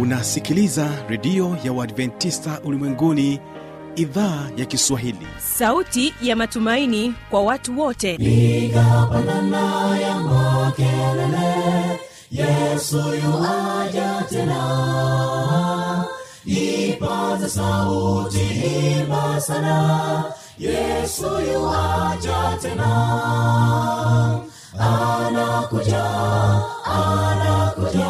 unasikiliza redio ya uadventista ulimwenguni idhaa ya kiswahili. Sauti ya matumaini kwa watu wote. Piga ya makelele yesu yuaja tena. Ipaze sauti imba sana yesu yuaja tena. Anakuja anakuja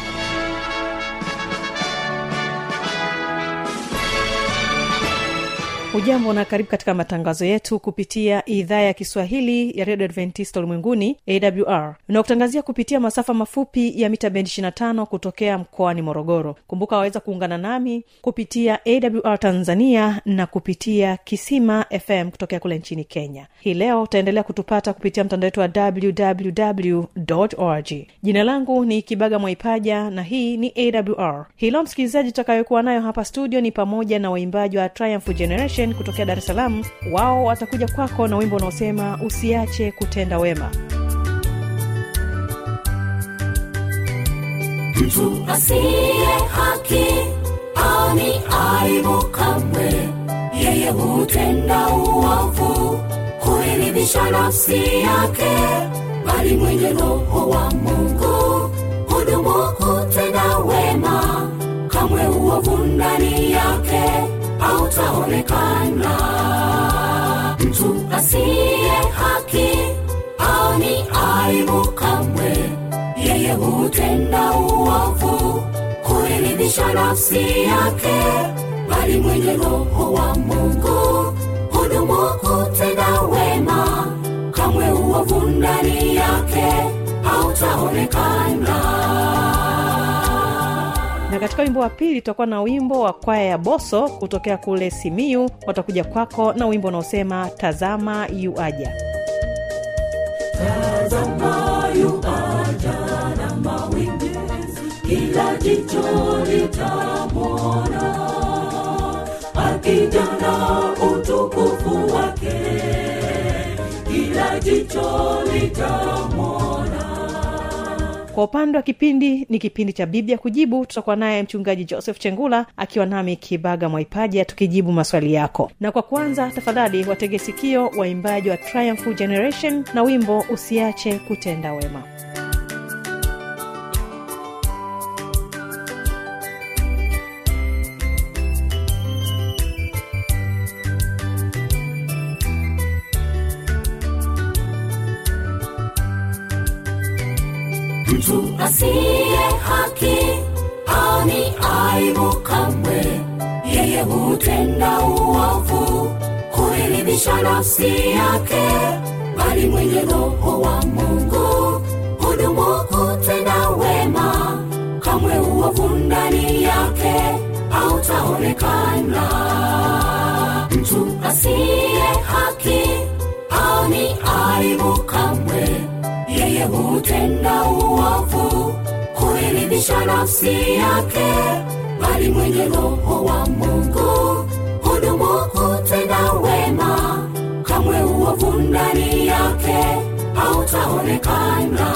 hujambo na karibu katika matangazo yetu kupitia idhaa ya kiswahili ya redio adventista ulimwenguni awr unaokutangazia kupitia masafa mafupi ya mita bendi 25 kutokea mkoani morogoro. Kumbuka waweza kuungana nami kupitia awr tanzania na kupitia kisima fm kutokea kule nchini kenya. Hii leo utaendelea kutupata kupitia mtandao wetu wa www org. Jina langu ni kibaga mwaipaja na hii ni awr hilo msikilizaji tutakayokuwa nayo hapa studio ni pamoja na waimbaji wa triumph generation kutokea dar es salaam wao watakuja kwako na wimbo unaosema usiache kutenda wema. Mtu asiye haki ani aibu kamwe. Yeye hutenda uovu kuiridhisha nafsi yake bali mwenye roho wa mungu hudumu kutenda wema. Kamwe uovu ndani yake hautaonekana mtu asiye haki. Ani aibu kamwe. Yeye hutenda uovu kuiridhisha nafsi yake. Bali mwenye roho wa mungu hudumu kutenda wema. Kamwe uovu ndani yake hautaonekana. na katika wimbo wa pili tutakuwa na wimbo wa kwaya ya boso kutokea kule simiu watakuja kwako na wimbo unaosema tazama yuaja tazama yuaja na mawingi kila jicho litamwona. Akija utukufu wake kila jicho litamwona kwa upande wa kipindi ni kipindi cha biblia kujibu. Tutakuwa naye mchungaji joseph chengula akiwa nami kibaga mwaipaja tukijibu maswali yako. Na kwa kwanza tafadhali wategesikio waimbaji wa triumph generation na wimbo usiache kutenda wema mtu asiye haki hani aibu kamwe. Yeye hutenda uovu kuiridhisha nafsi yake bali mwenye roho wa mungu hudumu kutenda wema. Kamwe uovu ndani yake hautaonekana. Mtu asiye haki hani aibu kamwe yeye hutenda uovu kuiridhisha nafsi yake bali mwenye roho wa mungu hudumu kutenda wema. Kamwe uovu ndani yake hautaonekana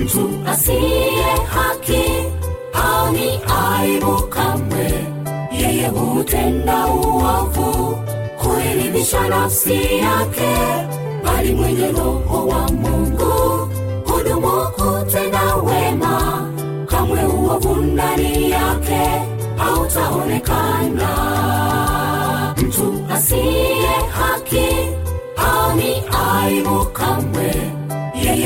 mtu asiye haki ani aibu kamwe. Yeye hutenda uovu kuiridhisha nafsi yake bali mwenye roho wa mungu hudumu kutenda wema. Kamwe uovu ndani yake hautaonekana. Mtu asiye haki ani aibu kamwe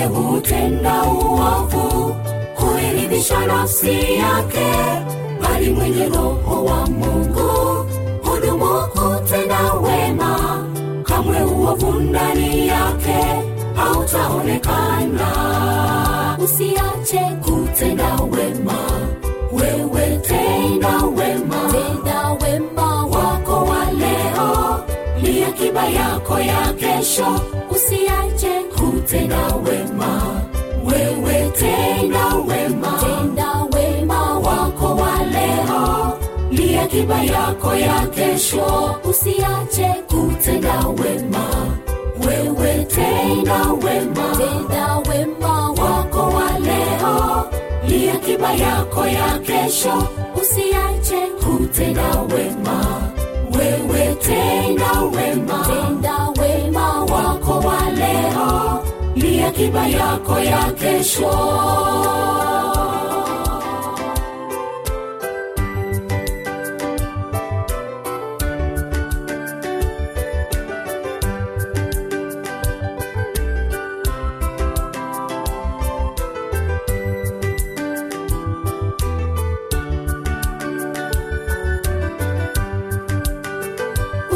yeye hutenda uovu huiridhisha nafsi yake bali mwenye roho wa mungu hudumu kutenda wema. Kamwe uovu ndani yake hautaonekana. Usiache kutenda wema wewe tenda wema. Tenda wema wako wa leo ni akiba yako ya kesho. Usiache kutenda wema wewe tena wema. Tenda wema wako wa leo ni akiba yako ya kesho. Usiache kutenda wema wewe tena wema. Tenda wema wako wa leo ni akiba yako ya kesho. Usiache kutenda wema wewe tena wema. Tenda akiba yako ya kesho.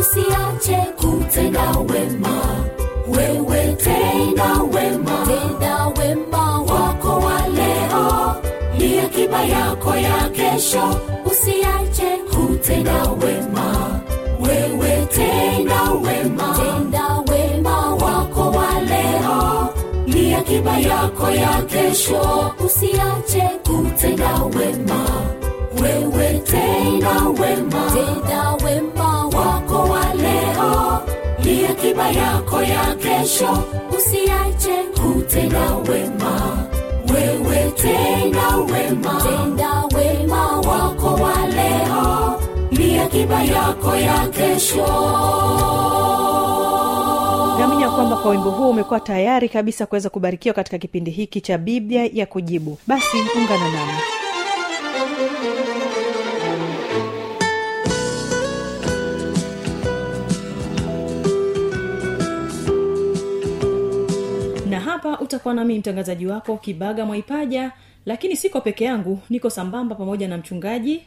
Usiache kutenda wema yako ya kesho. Usiache kutenda wema. Wewe tenda wema. Tenda wema wako wa leo. Ni akiba yako ya kesho. Usiache kutenda wema. Wewe tenda wema. Tenda wema wako wa leo. Ni akiba yako ya kesho. Usiache kutenda wema tenda wema. Tenda wema wako wa leo. Ni akiba yako ya kesho. Naamini ya kwamba kwa wimbo huu umekuwa tayari kabisa kuweza kubarikiwa katika kipindi hiki cha biblia ya kujibu. Basi ungana nami hapa utakuwa nami mtangazaji wako kibaga mwaipaja lakini siko peke yangu niko sambamba pamoja na mchungaji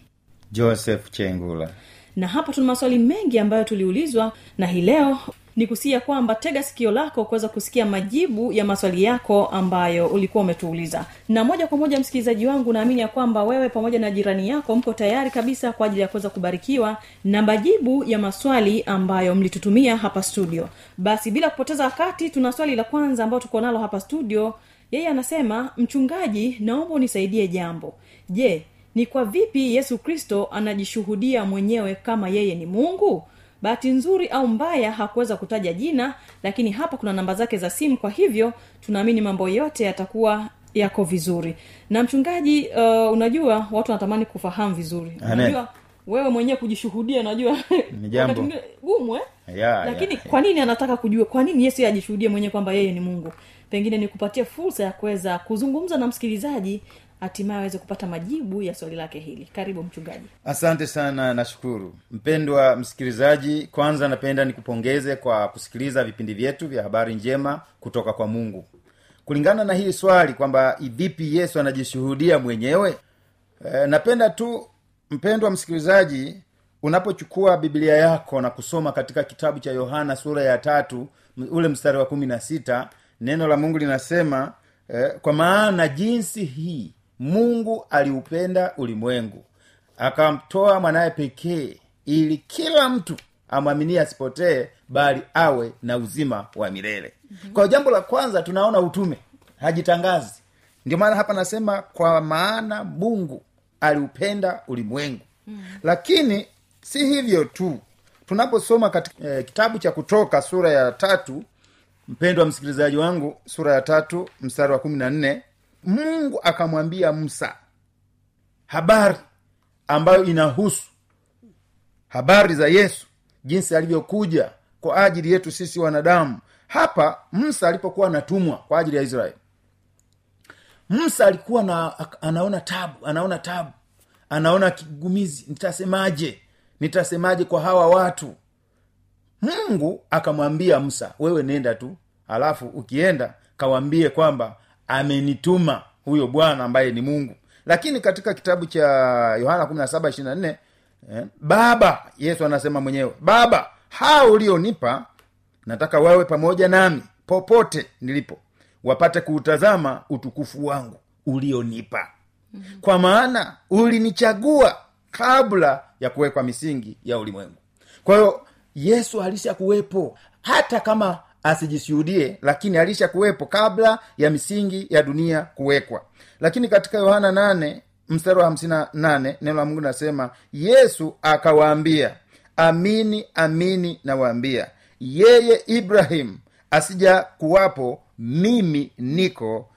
joseph chengula. Na hapa tuna maswali mengi ambayo tuliulizwa na hii leo ni kusia kwamba tega sikio lako kuweza kusikia majibu ya maswali yako ambayo ulikuwa umetuuliza. Na moja kwa moja msikilizaji wangu naamini ya kwamba wewe pamoja na jirani yako mko tayari kabisa kwa ajili ya kuweza kubarikiwa na majibu ya maswali ambayo mlitutumia hapa studio. Basi bila kupoteza wakati tuna swali la kwanza ambayo tuko nalo hapa studio. Yeye anasema mchungaji naomba unisaidie jambo. Je ni kwa vipi yesu kristo anajishuhudia mwenyewe kama yeye ni mungu bahati nzuri au mbaya hakuweza kutaja jina lakini hapa kuna namba zake za simu kwa hivyo tunaamini mambo yote yatakuwa yako vizuri. Na mchungaji uh, unajua watu wanatamani kufahamu vizuri. Unajua wewe mwenyewe kujishuhudia unajua Ni jambo. gumu eh? yeah, lakini yeah, kwa nini anataka kujua? Kwa nini yesu ajishuhudie mwenyewe kwamba yeye ni mungu? Pengine ni kupatia fursa ya kuweza kuzungumza na msikilizaji hatimaye aweze kupata majibu ya swali lake hili. Karibu mchungaji. Asante sana nashukuru. Mpendwa msikilizaji kwanza napenda nikupongeze kwa kusikiliza vipindi vyetu vya habari njema kutoka kwa mungu. Kulingana na hili swali kwamba vipi yesu anajishuhudia mwenyewe e, napenda tu mpendwa msikilizaji unapochukua biblia yako na kusoma katika kitabu cha yohana sura ya tatu ule mstari wa kumi na sita neno la mungu linasema eh, kwa maana jinsi hii mungu aliupenda ulimwengu akamtoa mwanaye pekee ili kila mtu amwaminie asipotee bali awe na uzima wa milele. Mm-hmm. kwa jambo la kwanza tunaona utume. Hajitangazi. Ndio maana hapa nasema kwa maana mungu aliupenda ulimwengu. Mm. lakini si hivyo tu. Tunaposoma katika eh, kitabu cha kutoka sura ya tatu mpendwa msikilizaji wangu sura ya tatu mstari wa kumi na nne mungu akamwambia musa habari ambayo inahusu habari za yesu jinsi alivyokuja kwa ajili yetu sisi wanadamu. Hapa musa alipokuwa anatumwa kwa ajili ya israeli musa alikuwa na anaona tabu anaona tabu anaona kigumizi nitasemaje? Nitasemaje kwa hawa watu? Mungu akamwambia musa wewe nenda tu alafu ukienda kawambie kwamba amenituma huyo bwana ambaye ni mungu. Lakini katika kitabu cha yohana 17 eh, baba yesu anasema mwenyewe baba haa ulionipa nataka wawe pamoja nami popote nilipo wapate kuutazama utukufu wangu ulionipa. Mm-hmm. kwa maana ulinichagua kabla ya kuwekwa misingi ya ulimwengu. Kwa hiyo yesu alisha kuwepo hata kama asijishuhudie lakini alisha kuwepo kabla ya misingi ya dunia kuwekwa. Lakini katika yohana nane mstari wa hamsina nane neno la mungu nasema yesu akawaambia amini amini nawaambia yeye ibrahimu asija kuwapo mimi niko.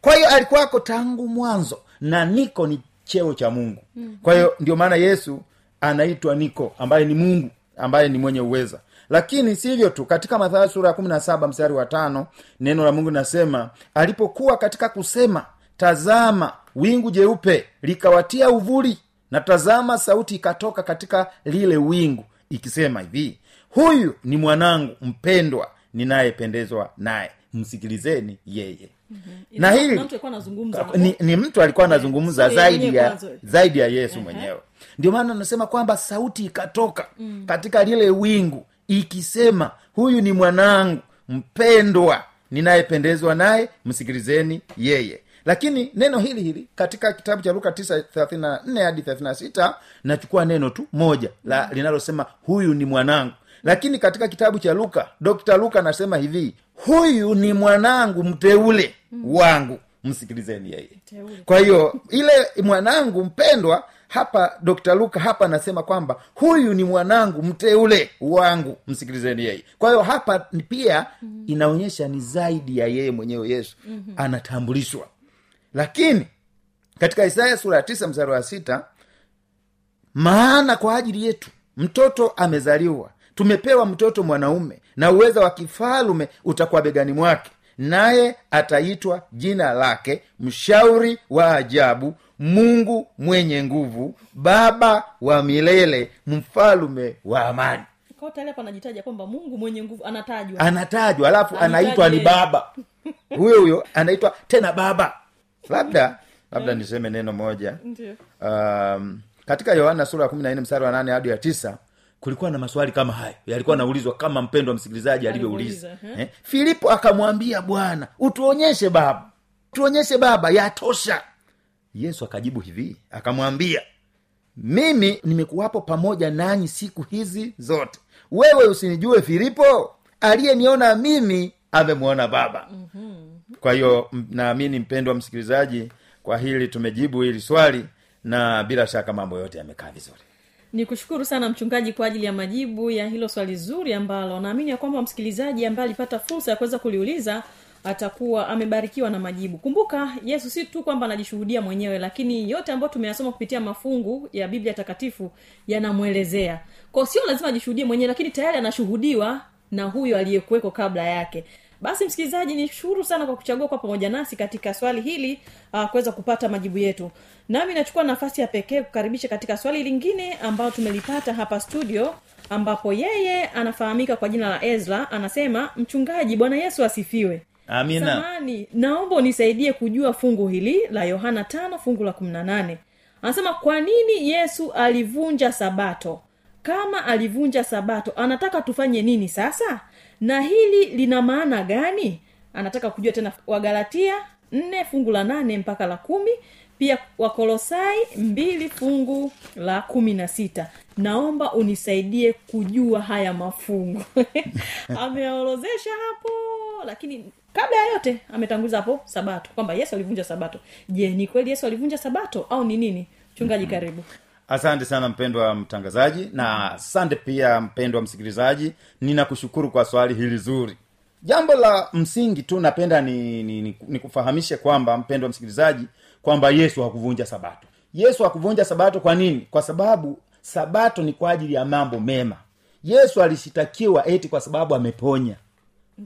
Kwa hiyo alikuwako tangu mwanzo na niko ni cheo cha mungu. Kwa hiyo ndio maana yesu anaitwa niko ambaye ni mungu ambaye ni mwenye uweza lakini si hivyo tu katika mathayo sura ya kumi na saba mstari wa tano neno la mungu linasema alipokuwa katika kusema tazama wingu jeupe likawatia uvuli na tazama sauti ikatoka katika lile wingu ikisema hivi huyu ni mwanangu mpendwa ninayependezwa naye msikilizeni yeye Mhm. na hili mtu alikuwa anazungumza hapo. ni, ni mtu alikuwa anazungumza yeah. zaidi ya zaidi ya yesu mwenyewe ndio maana anasema kwamba sauti ikatoka mm. katika lile wingu ikisema huyu ni mwanangu mpendwa ninayependezwa naye msikilizeni yeye. Lakini neno hili hili katika kitabu cha luka 934 hadi 36 nachukua neno tu moja la linalosema huyu ni mwanangu. Lakini katika kitabu cha luka dokta luka anasema hivi huyu ni mwanangu mteule wangu msikilizeni yeye. Kwa hiyo ile mwanangu mpendwa hapa dr luka hapa anasema kwamba huyu ni mwanangu mteule wangu. Msikilizeni yeye. Kwa hiyo hapa pia inaonyesha ni zaidi ya yeye mwenyewe yesu anatambulishwa. Lakini katika isaya sura ya tisa mstari wa sita maana kwa ajili yetu mtoto amezaliwa tumepewa mtoto mwanaume na uweza wa kifalume utakuwa begani mwake naye ataitwa jina lake mshauri wa ajabu mungu mwenye nguvu baba wa milele mfalume wa amani. Tayari anajitaja kwamba mungu mwenye nguvu anatajwa. Anatajwa alafu anaitwa ni baba. Huyo huyo anaitwa tena baba. Labda labda niseme neno moja. Um, katika yohana sura ya kumi na nne mstari wa nane hadi ya tisa kulikuwa na maswali kama hayo. Yalikuwa naulizwa kama mpendo wa msikilizaji alivyouliza. Alivyouliza, eh? filipo akamwambia bwana utuonyeshe baba. Tuonyeshe baba yatosha yesu akajibu hivi akamwambia mimi nimekuwapo pamoja nanyi siku hizi zote. Wewe usinijue filipo? Aliyeniona mimi amemwona baba. Kwa hiyo naamini mpendwa msikilizaji kwa hili tumejibu hili swali na bila shaka mambo yote yamekaa vizuri. Ni kushukuru sana mchungaji kwa ajili ya majibu ya hilo swali zuri ambalo naamini ya kwamba msikilizaji ambaye alipata fursa ya kuweza kuliuliza atakuwa amebarikiwa na majibu. Kumbuka yesu si tu kwamba anajishuhudia mwenyewe lakini yote ambayo tumeyasoma kupitia mafungu ya biblia takatifu yanamwelezea. Kwao sio lazima ajishuhudie mwenyewe lakini tayari anashuhudiwa na huyo aliyekuweko kabla yake. Basi msikilizaji ni shukuru sana kwa kuchagua kwa pamoja nasi katika swali hili uh, kuweza kupata majibu yetu. Nami nachukua nafasi ya pekee kukaribisha katika swali lingine ambayo tumelipata hapa studio ambapo yeye anafahamika kwa jina la ezra anasema mchungaji bwana yesu asifiwe amina. Samani naomba unisaidie kujua fungu hili la yohana tano fungu la kumi na nane. Anasema kwa nini yesu alivunja sabato? Kama alivunja sabato anataka tufanye nini sasa? Na hili lina maana gani? Anataka kujua tena wagalatia nne fungu la nane mpaka la kumi. Pia wakolosai mbili fungu la kumi na sita. Naomba unisaidie kujua haya mafungu. Ameorozesha hapo lakini kabla ya yote ametanguliza hapo sabato kwamba yesu alivunja sabato. Je ni kweli yesu alivunja sabato au ni nini? Mchungaji karibu. Asante sana mpendwa mtangazaji na asante pia mpendwa msikilizaji ninakushukuru kwa swali hili zuri. Jambo la msingi tu napenda ni, ni, ni, ni kufahamishe kwamba mpendwa msikilizaji kwamba yesu hakuvunja sabato. Yesu hakuvunja sabato kwa nini? Kwa sababu sabato ni kwa ajili ya mambo mema. Yesu alishitakiwa eti kwa sababu ameponya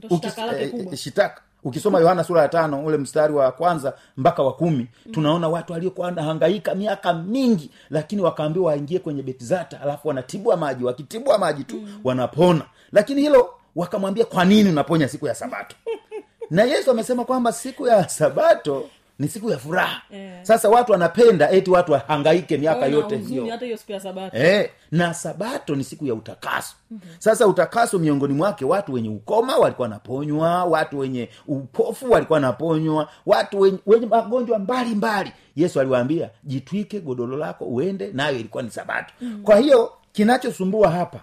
Ukis- eh, eh, shitaka. Ukisoma yohana sura ya tano ule mstari wa kwanza mpaka wa kumi tunaona watu waliokuwa wanahangaika miaka mingi lakini wakaambiwa waingie kwenye betizata alafu wanatibwa maji. Wakitibwa maji tu wanapona. Lakini hilo wakamwambia kwa nini unaponya siku ya sabato? Na yesu amesema kwamba siku ya sabato ni siku ya furaha. Yeah. sasa watu wanapenda eti watu wahangaike miaka oh, yote hiyo. Eh, na sabato ni siku ya utakaso. Sasa utakaso miongoni mwake watu wenye ukoma walikuwa wanaponywa watu wenye upofu walikuwa wanaponywa watu wenye, wenye magonjwa mbalimbali. Yesu aliwaambia jitwike godoro lako uende nayo ilikuwa ni sabato. Kwa hiyo kinachosumbua hapa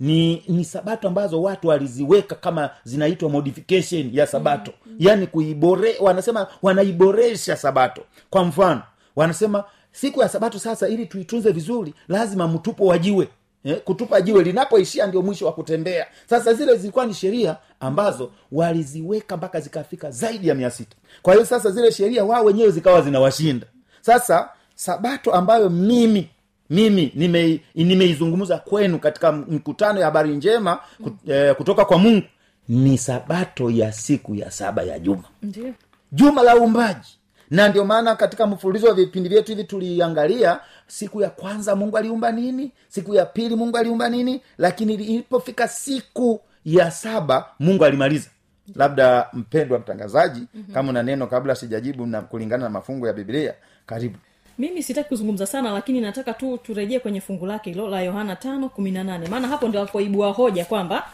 ni ni sabato ambazo watu waliziweka kama zinaitwa modification ya sabato. Mm. yaani kuibore wanasema wanaiboresha sabato. Kwa mfano wanasema siku ya sabato sasa ili tuitunze vizuri lazima mtupo wa jiwe. Eh, kutupa jiwe linapoishia ndio mwisho wa kutembea. Sasa zile zilikuwa ni sheria ambazo waliziweka mpaka zikafika zaidi ya mia sita. Kwa hiyo sasa zile sheria wao wenyewe zikawa zinawashinda. Sasa sabato ambayo mimi mimi nime- nimeizungumza kwenu katika mkutano ya habari njema eh, kutoka kwa mungu. Ni sabato ya siku ya saba ya juma. Ndio juma la uumbaji. Na ndio maana katika mfululizo wa vipindi vyetu hivi tuliangalia siku ya kwanza mungu aliumba nini? Siku ya pili mungu aliumba nini? Lakini ilipofika siku ya saba mungu alimaliza. Labda mpendwa mtangazaji mm-hmm. kama una neno kabla sijajibu na kulingana na mafungo ya biblia karibu mimi sitaki kuzungumza sana lakini nataka tu turejee kwenye fungu lake hilo la yohana tano kumi na nane. Maana hapo ndio akoibua hoja kwamba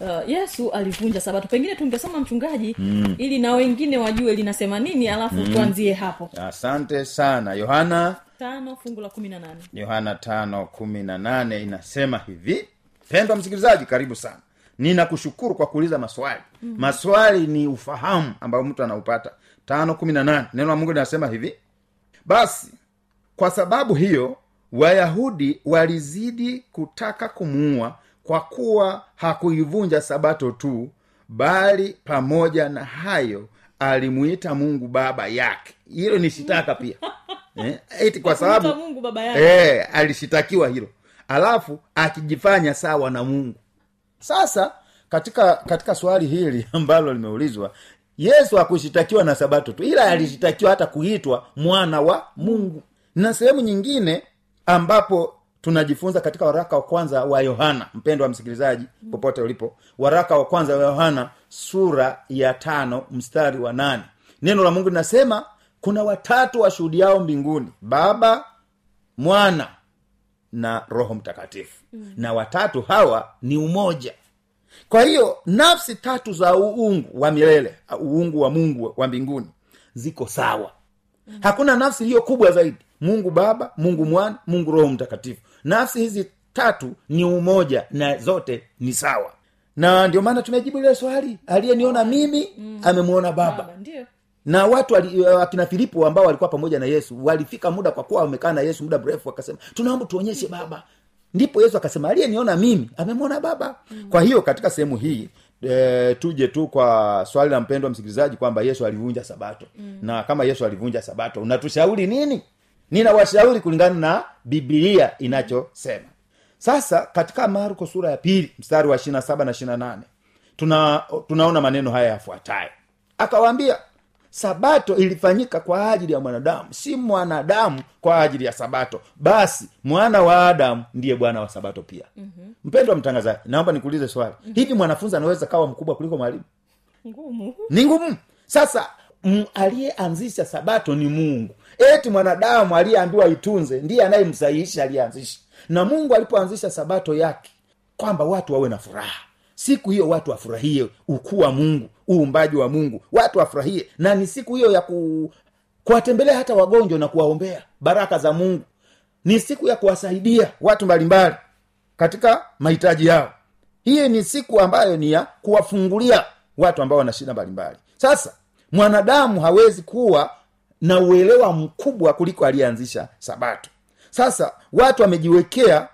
uh, yesu alivunja sabato. Pengine tungesoma mchungaji mm. ili na wengine wajue linasema nini alafu mm. tuanzie hapo. Asante sana. Yohana tano fungu la kumi na nane. Yohana tano kumi na nane inasema hivi. Pendwa msikilizaji karibu sana. Ninakushukuru kwa kuuliza maswali. Mm-hmm. maswali ni ufahamu ambayo mtu anaupata. Tano kumi na nane. Neno la mungu linasema hivi. Basi kwa sababu hiyo wayahudi walizidi kutaka kumuua kwa kuwa hakuivunja sabato tu bali pamoja na hayo alimuita mungu baba yake. Hilo ni shitaka pia. Eh, eti kwa sababu mungu baba yake. Eh, alishitakiwa hilo. Alafu akijifanya sawa na mungu. Sasa katika katika swali hili ambalo limeulizwa yesu hakushitakiwa na sabato tu ila alishitakiwa hata kuitwa mwana wa mungu na sehemu nyingine ambapo tunajifunza katika waraka wa kwanza wa yohana mpendo wa msikilizaji popote ulipo waraka wa kwanza wa yohana sura ya tano mstari wa nane. Neno la mungu linasema kuna watatu washuhudiao mbinguni baba mwana na roho mtakatifu. Mm. na watatu hawa ni umoja. Kwa hiyo nafsi tatu za uungu wa milele uungu wa mungu wa mbinguni ziko sawa. Mm. hakuna nafsi iliyo kubwa zaidi mungu baba mungu mwana mungu roho mtakatifu. Nafsi hizi tatu ni umoja na zote ni sawa. Na ndio maana tumejibu lile swali aliyeniona mimi mm. amemwona baba. Baba ndio. Na watu akina filipo ambao walikuwa pamoja na yesu walifika muda kwa kuwa wamekaa na yesu muda mrefu wakasema tunaomba tuonyeshe baba. Ndipo yesu akasema aliyeniona mimi amemwona baba. Mm. kwa hiyo katika sehemu hii e, tuje tu kwa swali la mpendwa msikilizaji kwamba yesu alivunja sabato. Mm. na kama yesu alivunja sabato unatushauri nini ninawashauri kulingana na bibilia inachosema. Sasa katika marko sura ya pili mstari wa ishirina saba na ishirina nane tuna tunaona maneno haya yafuatayo. Akawaambia sabato ilifanyika kwa ajili ya mwanadamu si mwanadamu kwa ajili ya sabato. Basi mwana wa adamu ndiye bwana wa sabato pia. Mm-hmm. mpendwa mtangazaji naomba nikuulize swali. Mm-hmm. hivi mwanafunzi anaweza kawa mkubwa kuliko mwalimu? Ngumu. Ni ngumu. Sasa aliyeanzisha sabato ni mungu eti mwanadamu aliyeambiwa itunze ndiye anayemsahihisha aliyeanzisha. Na mungu alipoanzisha sabato yake kwamba watu wawe na furaha. Siku hiyo watu wafurahie ukuu wa mungu uumbaji wa mungu. Watu wafurahie. Na ni siku hiyo ya ku kuwatembelea hata wagonjwa na kuwaombea baraka za mungu. Ni siku ya kuwasaidia watu mbalimbali katika mahitaji yao. Hii ni siku ambayo ni ya kuwafungulia watu ambao wana shida mbalimbali. Sasa mwanadamu hawezi kuwa na uelewa mkubwa kuliko aliyeanzisha sabato. Sasa watu wamejiwekea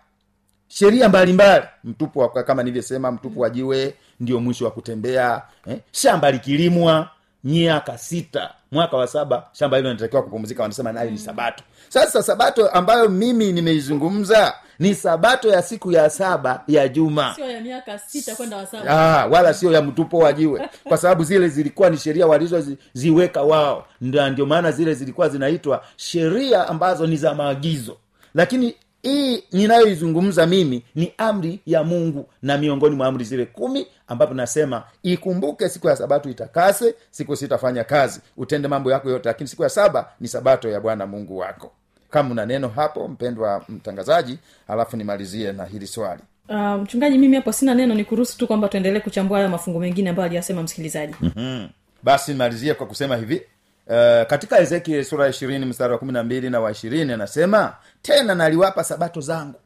sheria mbalimbali. Mtupu wa, kama nilivyosema mtupu wa jiwe ndio mwisho wa kutembea eh? shamba likilimwa miaka sita. Mwaka wa saba shamba hilo linatakiwa kupumzika wanasema nayo ni sabato. Sasa sabato ambayo mimi nimeizungumza ni sabato ya siku ya saba ya juma. Sio ya miaka sita kwenda wasaba ah, wala sio ya mtupo wa jiwe. Kwa sababu zile zilikuwa ni sheria walizoziweka wao. Ndio- ndio maana zile zilikuwa zinaitwa sheria ambazo ni za maagizo. Lakini hii ninayoizungumza mimi ni amri ya mungu na miongoni mwa amri zile kumi ambapo nasema ikumbuke siku ya sabato itakase siku sitafanya kazi. Utende mambo yako yote lakini siku ya saba ni sabato ya bwana mungu wako kama una neno hapo mpendwa mtangazaji alafu nimalizie na hili swali. Uh, mchungaji mimi hapo sina neno ni kuruhusu tu kwamba tuendelee kuchambua hayo mafungu mengine ambayo aliyasema msikilizaji. Mm. basi nimalizie kwa kusema hivi. Uh, katika ezekiel sura ya ishirini mstari wa kumi na mbili na wa ishirini anasema tena naliwapa sabato zangu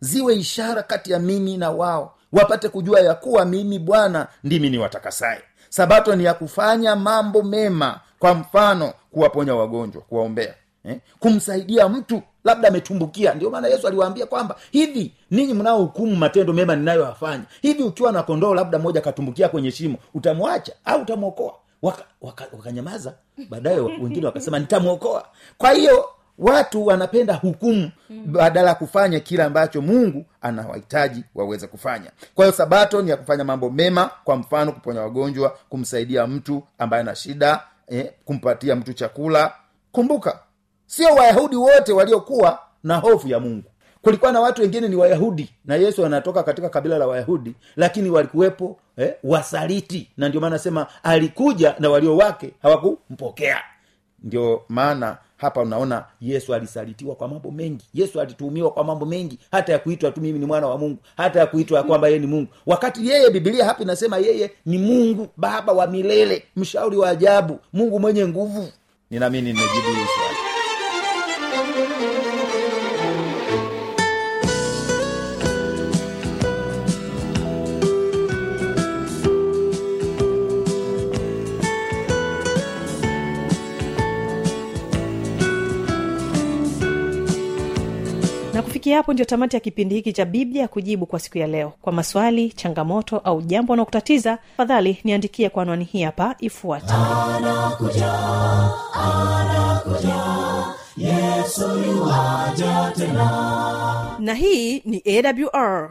ziwe ishara kati ya mimi na wao wapate kujua ya kuwa mimi bwana ndimi ni watakasaye sabato ni ya kufanya mambo mema kwa mfano kuwaponya wagonjwa kuwaombea eh? kumsaidia mtu labda ametumbukia. Ndio maana yesu aliwaambia kwamba hivi ninyi mnaohukumu matendo mema ninayoyafanya hivi ukiwa na kondoo labda moja akatumbukia kwenye shimo utamwacha au utamwokoa? Wakanyamaza waka, waka baadaye wengine wakasema nitamwokoa. Kwa hiyo watu wanapenda hukumu badala ya kufanya kile ambacho mungu anawahitaji waweze kufanya. Kwa hiyo sabato ni ya kufanya mambo mema kwa mfano kuponya wagonjwa kumsaidia mtu ambaye ana shida eh, kumpatia mtu chakula. Kumbuka sio wayahudi wote waliokuwa na hofu ya mungu. Kulikuwa na watu wengine ni wayahudi na yesu anatoka katika kabila la wayahudi lakini walikuwepo eh, wasaliti. Na ndio maana nasema alikuja na walio wake hawakumpokea. Ndio maana hapa unaona yesu alisalitiwa kwa mambo mengi. Yesu alituhumiwa kwa mambo mengi. Hata ya kuitwa tu mimi ni mwana wa mungu. Hata ya kuitwa ya kwamba yeye ni mungu. Wakati yeye bibilia hapa inasema yeye ni mungu baba wa milele mshauri wa ajabu mungu mwenye nguvu. Ninaamini nimejibu kufikia hapo ndio tamati ya kipindi hiki cha biblia kujibu kwa siku ya leo. Kwa maswali changamoto au jambo anaokutatiza fadhali niandikie kwa anwani hii hapa ifuata. Na hii ni awr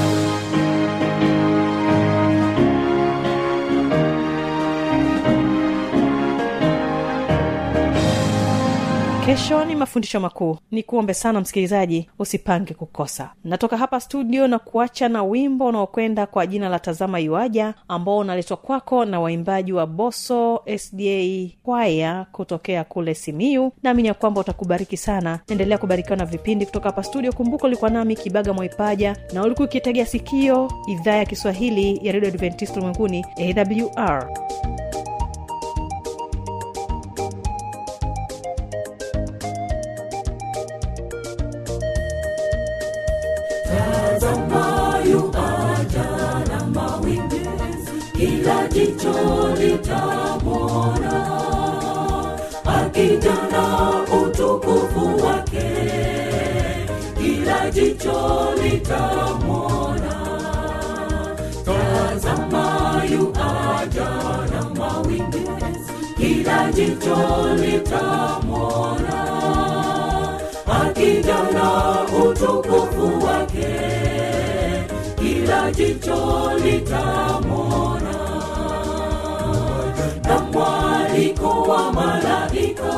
kesho ni mafundisho makuu. Ni kuombe sana msikilizaji usipange kukosa. Natoka hapa studio na kuacha na wimbo unaokwenda kwa jina la tazama iwaja ambao unaletwa kwako na waimbaji wa boso sda kwaya kutokea kule simiu naamini ya kwamba utakubariki sana. Endelea kubarikiwa na vipindi kutoka hapa studio. Kumbuka ulikuwa nami kibaga mwaipaja na ulikuwa ukitegea sikio idhaa ya kiswahili ya redio adventist ulimwenguni awr jicho litamwona tazamayo aja na mawingu, kila jicho litamwona akija na utukufu wake kila jicho litamwona na mwaliko wa malaika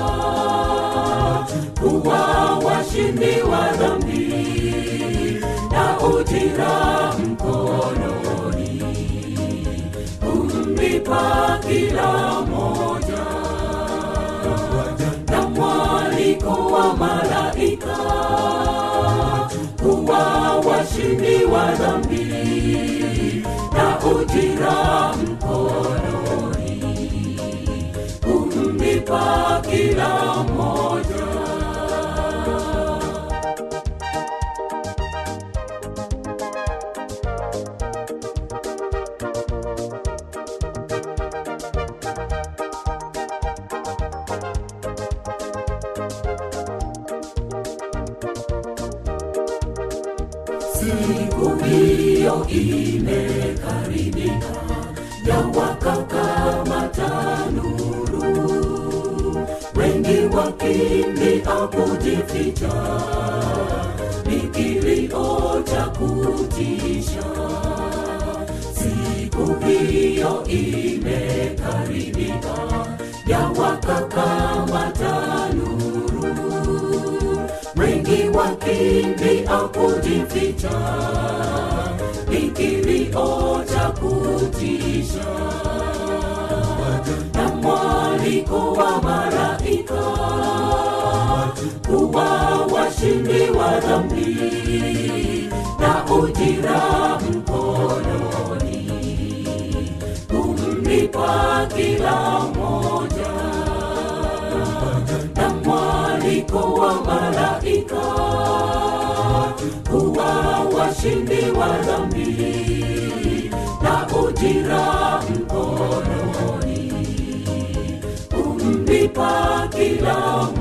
kuwa washindi wa dhambi utira mkononi, umlipa kila moja. Na mwaliko wa malaika. Kuwa washindi wa dhambi. Na utira mkononi, umlipa kila moja. Wengi wakimbia kujificha ni kilio cha kutisha. Siku hiyo imekaribika yawaka kama tanuru mwengi wakimbia kujificha ni kilio cha kutisha mwaliko malaika kuwa washindi wa dhambi na ujira mkononi. Kumlipa kila moja na mwaliko wa kuwa washindi wa dhambi na ujira kila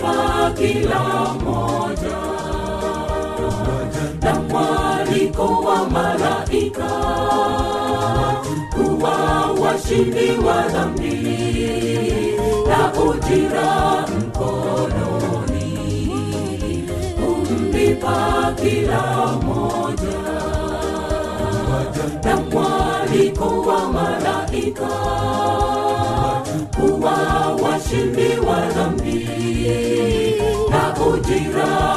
kumlipa kila moja. Na mwaliko wa malaika. Kuwa washindi wa dhambi. Na ujira mkononi. Kumlipa kila moja. Na mwaliko wa malaika kuwa washindi wa dhambi na ujira